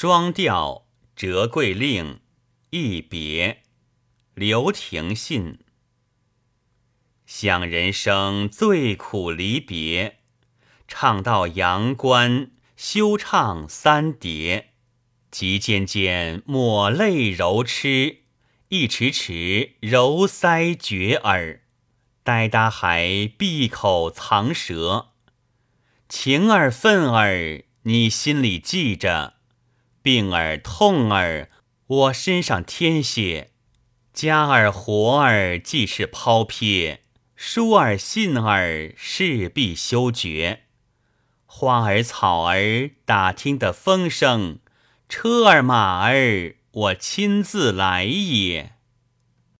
双调折桂令一别刘廷信。想人生最苦离别，唱到阳关休唱三叠。急渐渐抹泪柔痴，一迟迟揉腮绝耳。呆哒还闭口藏舌，情儿愤儿你心里记着，病儿痛儿我身上添些，家儿活儿既是抛撇。书儿信儿势必休绝，花儿草儿打听的风声，车儿马儿我亲自来也。